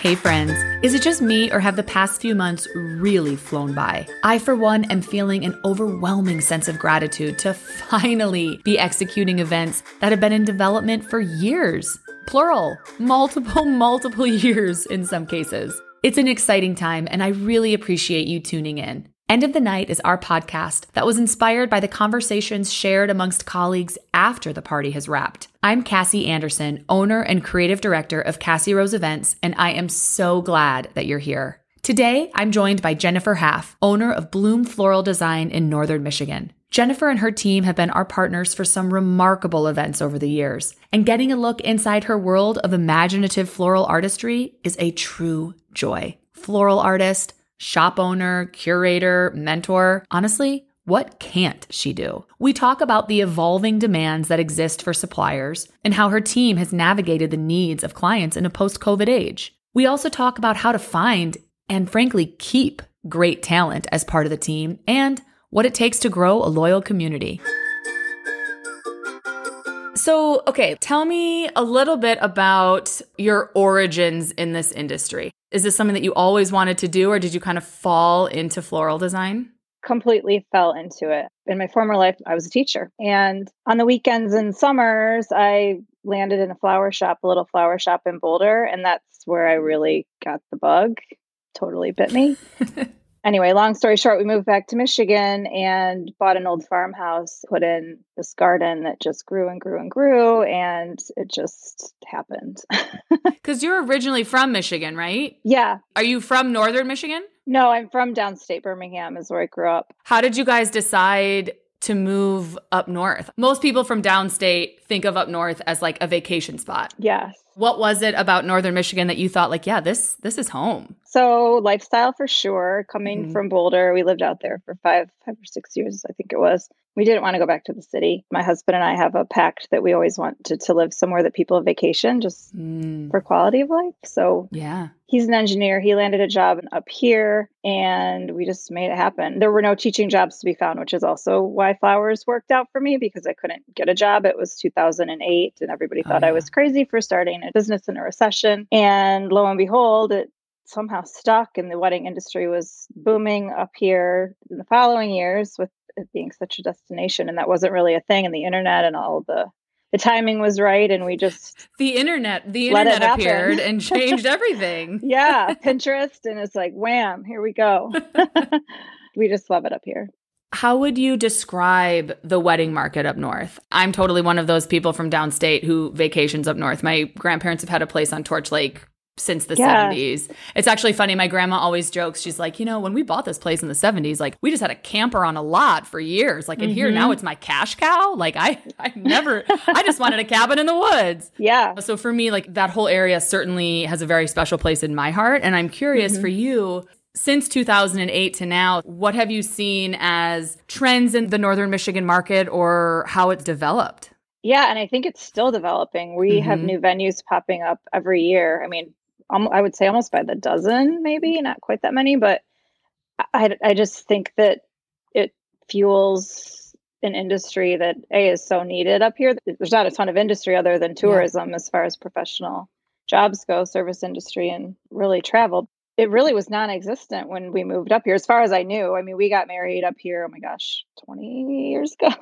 Hey, friends. Is it just me, or have the past few months really flown by? I, for one, am feeling an overwhelming sense of gratitude to finally be executing events that have been in development for years. Plural, multiple, multiple years in some cases. It's an exciting time, and I really appreciate you tuning in. End of the Night is our podcast that was inspired by the conversations shared amongst colleagues after the party has wrapped. I'm Cassie Anderson, owner and creative director of Cassie Rose Events, and I am so glad that you're here. Today, I'm joined by Jennifer Haff, owner of Bloom Floral Design in Northern Michigan. Jennifer and her team have been our partners for some remarkable events over the years, and getting a look inside her world of imaginative floral artistry is a true joy. Floral artist, shop owner, curator, mentor. Honestly, what can't she do? We talk about the evolving demands that exist for suppliers and how her team has navigated the needs of clients in a post COVID age. We also talk about how to find and, frankly, keep great talent as part of the team and what it takes to grow a loyal community. So, okay, tell me a little bit about your origins in this industry. Is this something that you always wanted to do, or did you kind of fall into floral design? Completely fell into it. In my former life, I was a teacher. And on the weekends and summers, I landed in a flower shop, a little flower shop in Boulder. And that's where I really got the bug. Totally bit me. anyway, long story short, we moved back to Michigan and bought an old farmhouse, put in this garden that just grew and grew and grew, and it just happened. Because you're originally from Michigan, right? Yeah. Are you from northern Michigan? No, I'm from downstate Birmingham, is where I grew up. How did you guys decide to move up north? Most people from downstate think of up north as like a vacation spot. Yes. What was it about northern Michigan that you thought like, yeah, this this is home? So lifestyle for sure. Coming Mhm. from Boulder, we lived out there for five, five or six years, I think it was. We didn't want to go back to the city. My husband and I have a pact that we always want to, to live somewhere that people vacation just Mm, for quality of life. So yeah. he's an engineer. He landed a job up here and we just made it happen. There were no teaching jobs to be found, which is also why flowers worked out for me because I couldn't get a job. It was 2008 and everybody Oh, thought I was crazy for starting a business in a recession. And lo and behold, it somehow stuck and the wedding industry was booming up here in the following years with it being such a destination. And that wasn't really a thing. And the internet and all the the timing was right and we just The internet, the internet appeared and changed everything. yeah pinterest and it's like wham here we go we just love it up here How would you describe the wedding market up north? I'm totally one of those people from downstate who vacations up north. My grandparents have had a place on Torch Lake since the Yeah. 70s. It's actually funny. My grandma always jokes. She's like, you know, when we bought this place in the 70s, like we just had a camper on a lot for years. Like, and here now it's my cash cow. Like, I, I never, I just wanted a cabin in the woods. yeah So for me, like that whole area certainly has a very special place in my heart. And I'm curious Mhm. for you, since 2008 to now, what have you seen as trends in the Northern Michigan market or how it's developed? yeah and i think it's still developing we have Mhm. new venues popping up every year i mean um, i would say almost by the dozen maybe not quite that many but i, I just think that it fuels an industry that a is so needed up here. There's not a ton of industry other than tourism as far as professional jobs go service industry and really travel. It really was non-existent when we moved up here as far as i knew. I mean we got married up here oh my gosh 20 years ago.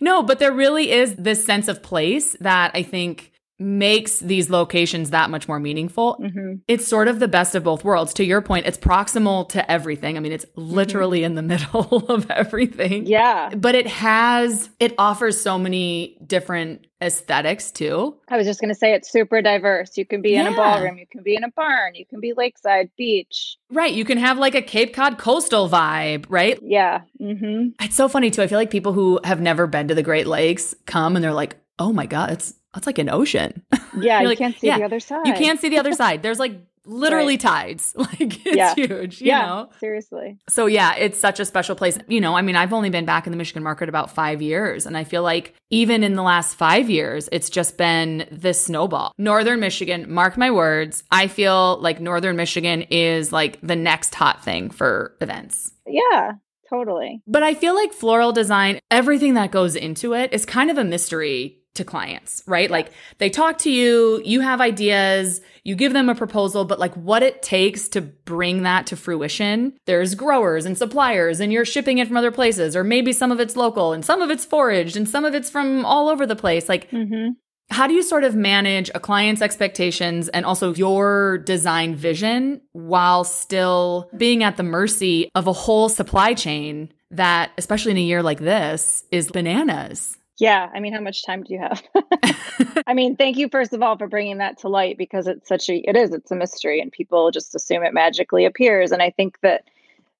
No, but there really is this sense of place that I think makes these locations that much more meaningful. hmm It's sort of the best of both worlds. To your point, it's proximal to everything. I mean, it's literally in the middle of everything. yeah But it has, it offers so many different aesthetics too. I was just going to say it's super diverse. You can be in a ballroom, you can be in a barn, you can be lakeside, beach. Right. You can have like a Cape Cod coastal vibe, right? Yeah. hmm It's so funny too. I feel like people who have never been to the Great Lakes come and they're like, oh my God, it's, that's like an ocean. Yeah, You're like, can't see yeah, the other side. You can't see the other side. There's like literally tides. Like it's Yeah. huge, you yeah, know? seriously. So yeah, it's such a special place. You know, I mean, I've only been back in the Michigan market about five years, and I feel like even in the last five years, it's just been this snowball. Northern Michigan, mark my words, I feel like Northern Michigan is like the next hot thing for events. Yeah, totally. But I feel like floral design, everything that goes into it is kind of a mystery to clients, right? Like they talk to you, you have ideas, you give them a proposal, but like what it takes to bring that to fruition. There's growers and suppliers, and you're shipping it from other places, or maybe some of it's local and some of it's foraged and some of it's from all over the place. Like, mm-hmm. how do you sort of manage a client's expectations and also your design vision while still being at the mercy of a whole supply chain that, especially in a year like this, is bananas? Yeah, I mean, how much time do you have? I mean, thank you first of all for bringing that to light because it's such a it is it's a mystery and people just assume it magically appears and I think that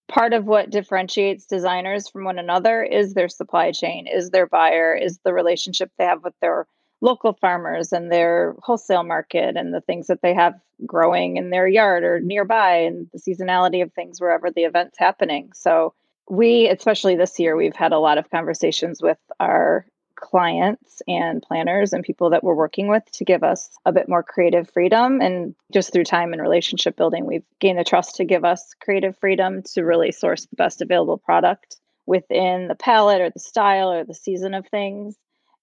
part of what differentiates designers from one another is their supply chain, is their buyer, is the relationship they have with their local farmers and their wholesale market and the things that they have growing in their yard or nearby and the seasonality of things wherever the event's happening. So we especially this year we've had a lot of conversations with our clients and planners and people that we're working with to give us a bit more creative freedom. And just through time and relationship building, we've gained the trust to give us creative freedom to really source the best available product within the palette or the style or the season of things.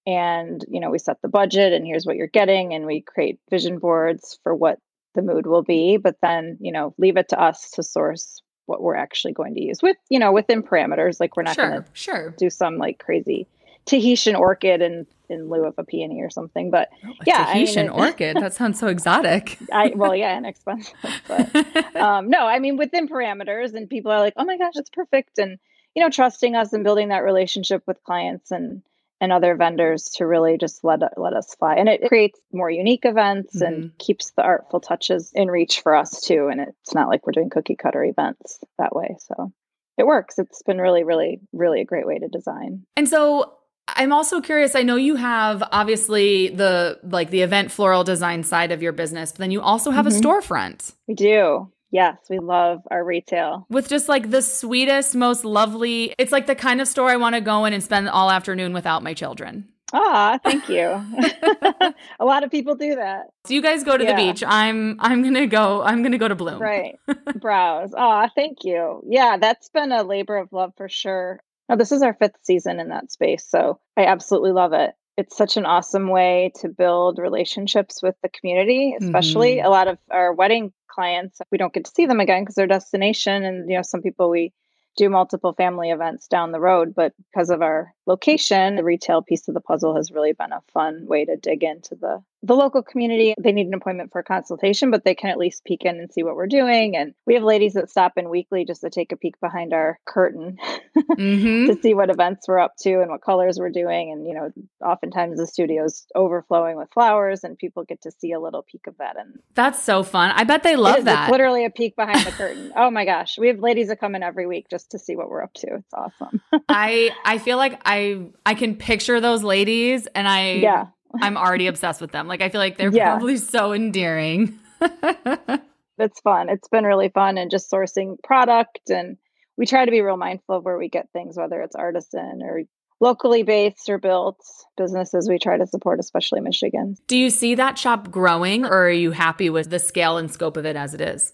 And, you know, we set the budget and here's what you're getting. And we create vision boards for what the mood will be, but then, you know, leave it to us to source what we're actually going to use with, you know, within parameters. Like we're not sure, going to sure. do some like crazy Tahitian orchid in in lieu of a peony or something. But oh, yeah, Tahitian I mean, orchid. That sounds so exotic. I well, yeah, and expensive. But um, no, I mean within parameters, and people are like, oh my gosh, it's perfect, and you know, trusting us and building that relationship with clients and and other vendors to really just let let us fly, and it creates more unique events mm-hmm. and keeps the artful touches in reach for us too. And it's not like we're doing cookie cutter events that way. So it works. It's been really, really, really a great way to design. And so I'm also curious. I know you have obviously the like the event floral design side of your business, but then you also have mm-hmm. a storefront. We do. Yes, we love our retail. With just like the sweetest, most lovely. It's like the kind of store I want to go in and spend all afternoon without my children. Ah, thank you. a lot of people do that. So you guys go to yeah. the beach. I'm I'm gonna go. I'm gonna go to Bloom. Right. Browse. Ah, thank you. Yeah, that's been a labor of love for sure. Now, this is our fifth season in that space, so I absolutely love it. It's such an awesome way to build relationships with the community, especially mm-hmm. a lot of our wedding clients. We don't get to see them again because they're destination, and you know, some people we do multiple family events down the road. But because of our location, the retail piece of the puzzle has really been a fun way to dig into the the local community. They need an appointment for a consultation, but they can at least peek in and see what we're doing. And we have ladies that stop in weekly just to take a peek behind our curtain mm-hmm. to see what events we're up to and what colors we're doing. And you know, oftentimes the studio's overflowing with flowers, and people get to see a little peek of that. And that's so fun. I bet they love that. Literally a peek behind the curtain. Oh my gosh, we have ladies that come in every week just to see what we're up to. It's awesome. I I feel like I I I can picture those ladies, and I yeah I'm already obsessed with them. Like I feel like they're yeah. probably so endearing. it's fun. It's been really fun and just sourcing product and we try to be real mindful of where we get things, whether it's artisan or locally based or built businesses we try to support, especially Michigan. Do you see that shop growing or are you happy with the scale and scope of it as it is?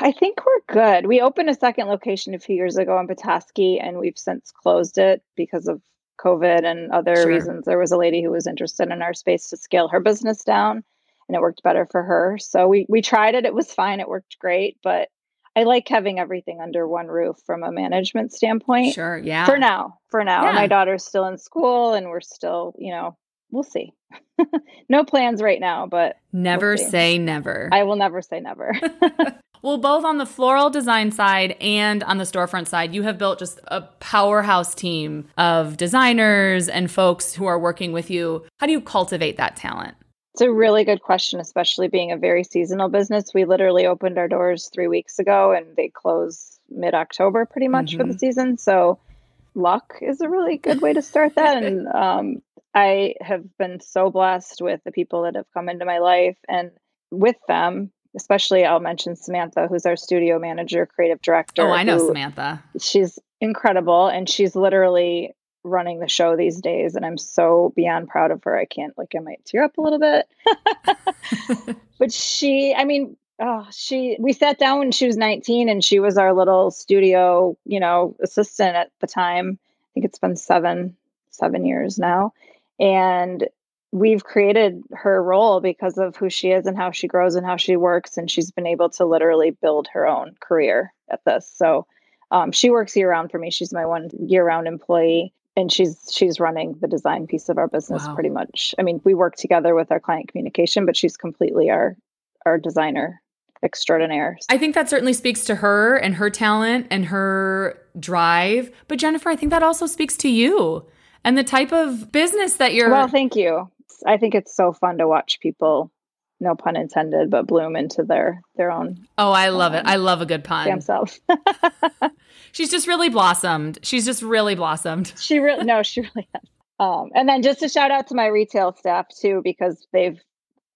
I think we're good. We opened a second location a few years ago in Petoskey and we've since closed it because of COVID and other sure. reasons. There was a lady who was interested in our space to scale her business down and it worked better for her. So we we tried it. It was fine. It worked great, but I like having everything under one roof from a management standpoint. Sure, yeah. For now, for now. Yeah. My daughter's still in school and we're still, you know, we'll see. no plans right now, but never we'll say never. I will never say never. Well, both on the floral design side and on the storefront side, you have built just a powerhouse team of designers and folks who are working with you. How do you cultivate that talent? It's a really good question, especially being a very seasonal business. We literally opened our doors three weeks ago and they close mid October pretty much mm-hmm. for the mm-hmm. season. So, luck is a really good way to start that. and um, I have been so blessed with the people that have come into my life. And with them, especially I'll mention Samantha, who's our studio manager, creative director. Oh, I know Samantha. She's incredible and she's literally running the show these days and I'm so beyond proud of her. I can't like I might tear up a little bit. but she, I mean, oh, she we sat down when she was 19 and she was our little studio, you know, assistant at the time. I think it's been 7 7 years now. And we've created her role because of who she is and how she grows and how she works and she's been able to literally build her own career at this so um, she works year round for me she's my one year round employee and she's she's running the design piece of our business Wow. pretty much i mean we work together with our client communication but she's completely our our designer extraordinaire I think that certainly speaks to her and her talent and her drive. But Jennifer, I think that also speaks to you and the type of business that you're. well thank you i think it's so fun to watch people no pun intended but bloom into their their own oh, I love it. um, I love a good damn pun. self She's just really blossomed. She's just really blossomed. she really no she really has um and then just a shout out to my retail staff too because they've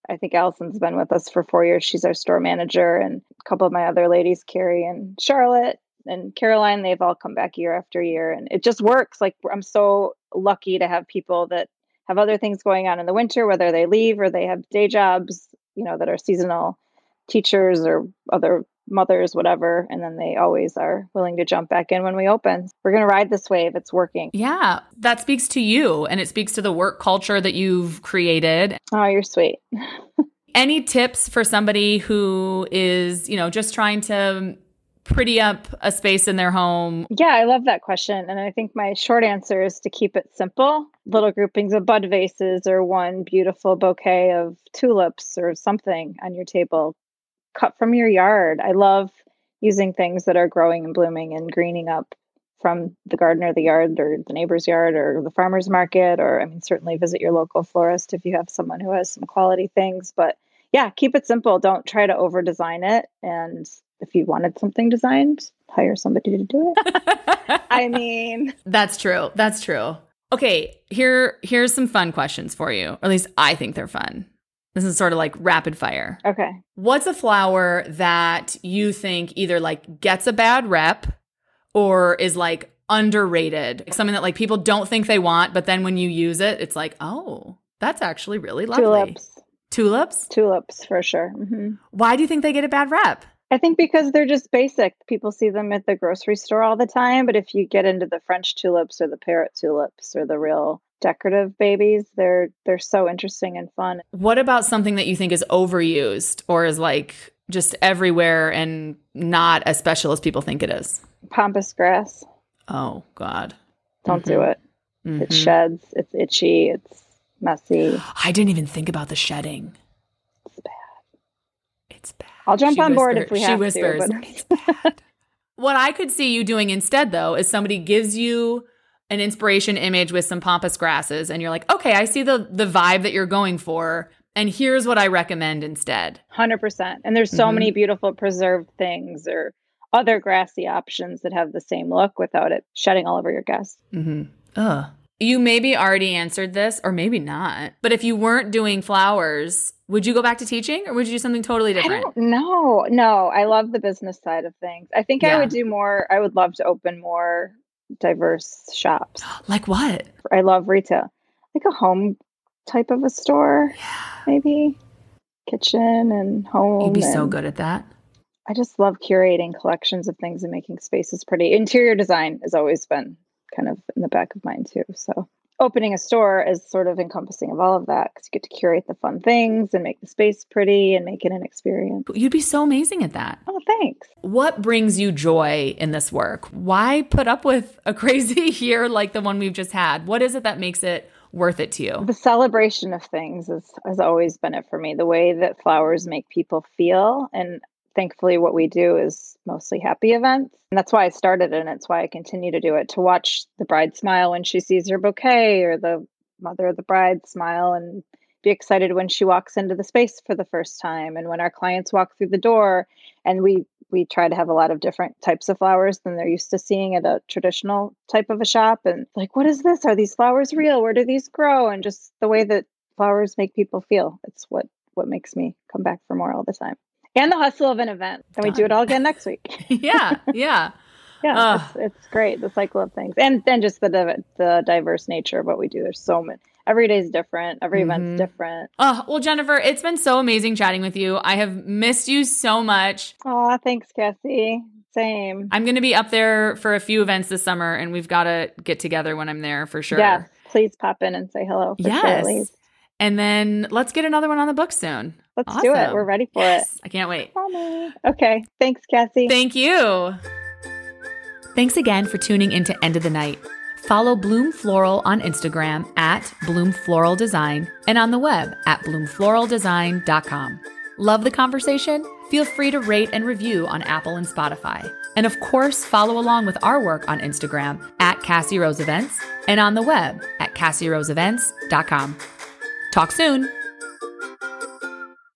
i think allison's been with us for four years she's our store manager and a couple of my other ladies carrie and charlotte and caroline they've all come back year after year and it just works like i'm so lucky to have people that have other things going on in the winter whether they leave or they have day jobs you know that are seasonal teachers or other mothers whatever and then they always are willing to jump back in when we open. We're going to ride this wave. It's working. Yeah, that speaks to you and it speaks to the work culture that you've created. oh you're sweet. Any tips for somebody who is, you know, just trying to pretty up a space in their home? Yeah, I love that question. And I think my short answer is to keep it simple. Little groupings of bud vases or one beautiful bouquet of tulips or something on your table cut from your yard. I love using things that are growing and blooming and greening up from the garden or the yard or the neighbor's yard or the farmer's market or I mean certainly visit your local florist if you have someone who has some quality things but yeah keep it simple don't try to over design it and if you wanted something designed hire somebody to do it I mean, That's true. That's true. Okay, here here's some fun questions for you. Or at least I think they're fun. This is sort of like rapid fire. okay. What's a flower that you think either like gets a bad rep or is like underrated? Something that like people don't think they want, but then when you use it, it's like, "Oh, that's actually really lovely." Tulips. Tulips? Tulips for sure. hmm Why do you think they get a bad rep? I think because they're just basic. People see them at the grocery store all the time. But if you get into the French tulips or the parrot tulips or the real decorative babies, they're they're so interesting and fun. What about something that you think is overused or is like just everywhere and not as special as people think it is? Pampas grass. Oh God. Don't do it. It Mhm. sheds. It's itchy. It's messy. I didn't even think about the shedding. It's bad. It's bad. I'll jump She on board if we she have whispers, to. But what I could see you doing instead, though, is somebody gives you an inspiration image with some pampas grasses, and you're like, okay, I see the the vibe that you're going for, and here's what I recommend instead. Hundred percent. And there's so Mhm. many beautiful preserved things or other grassy options that have the same look without it shedding all over your guests. Mm-hmm. Ugh. You maybe already answered this, or maybe not. But if you weren't doing flowers, would you go back to teaching, or would you do something totally I different? don't know. No, I love the business side of things. I think Yeah. I would do more. I would love to open more diverse shops. Like what? I love retail, like a home type of a store, maybe kitchen and home. You'd be so good at that. I just love curating collections of things and making spaces pretty. Interior design has always been kind of in the back of mind too. So opening a store is sort of encompassing of all of that because you get to curate the fun things and make the space pretty and make it an experience. You'd be so amazing at that. Oh, thanks. What brings you joy in this work? Why put up with a crazy year like the one we've just had? What is it that makes it worth it to you? The celebration of things is, has always been it for me. The way that flowers make people feel. And thankfully, what we do is mostly happy events. And that's why I started it. And it's why I continue to do it to watch the bride smile when she sees her bouquet or the mother of the bride smile and be excited when she walks into the space for the first time and when our clients walk through the door. And we we try to have a lot of different types of flowers than they're used to seeing at a traditional type of a shop and like what is this? Are these flowers real? Where do these grow? And just the way that flowers make people feel. It's what what makes me come back for more all the time and the hustle of an event and we do it all again next week yeah, yeah. yeah it's, it's great the cycle of things and then just the div- the diverse nature of what we do there's so many every day is different every Mhm. event's different Oh, well, Jennifer, it's been so amazing chatting with you. I have missed you so much. oh thanks cassie same I'm going to be up there for a few events this summer, and we've got to get together when I'm there for sure. yes please pop in and say hello for sure, Yes. Elise. And then let's get another one on the book soon. Let's awesome. do it. We're ready for yes. it. I can't wait. Okay. Thanks, Cassie. Thank you. Thanks again for tuning into End of the Night. Follow Bloom Floral on Instagram at Bloom Floral Design and on the web at bloomfloraldesign.com. Love the conversation? Feel free to rate and review on Apple and Spotify. And of course, follow along with our work on Instagram at Cassie Rose Events and on the web at CassieRoseEvents.com. Talk soon.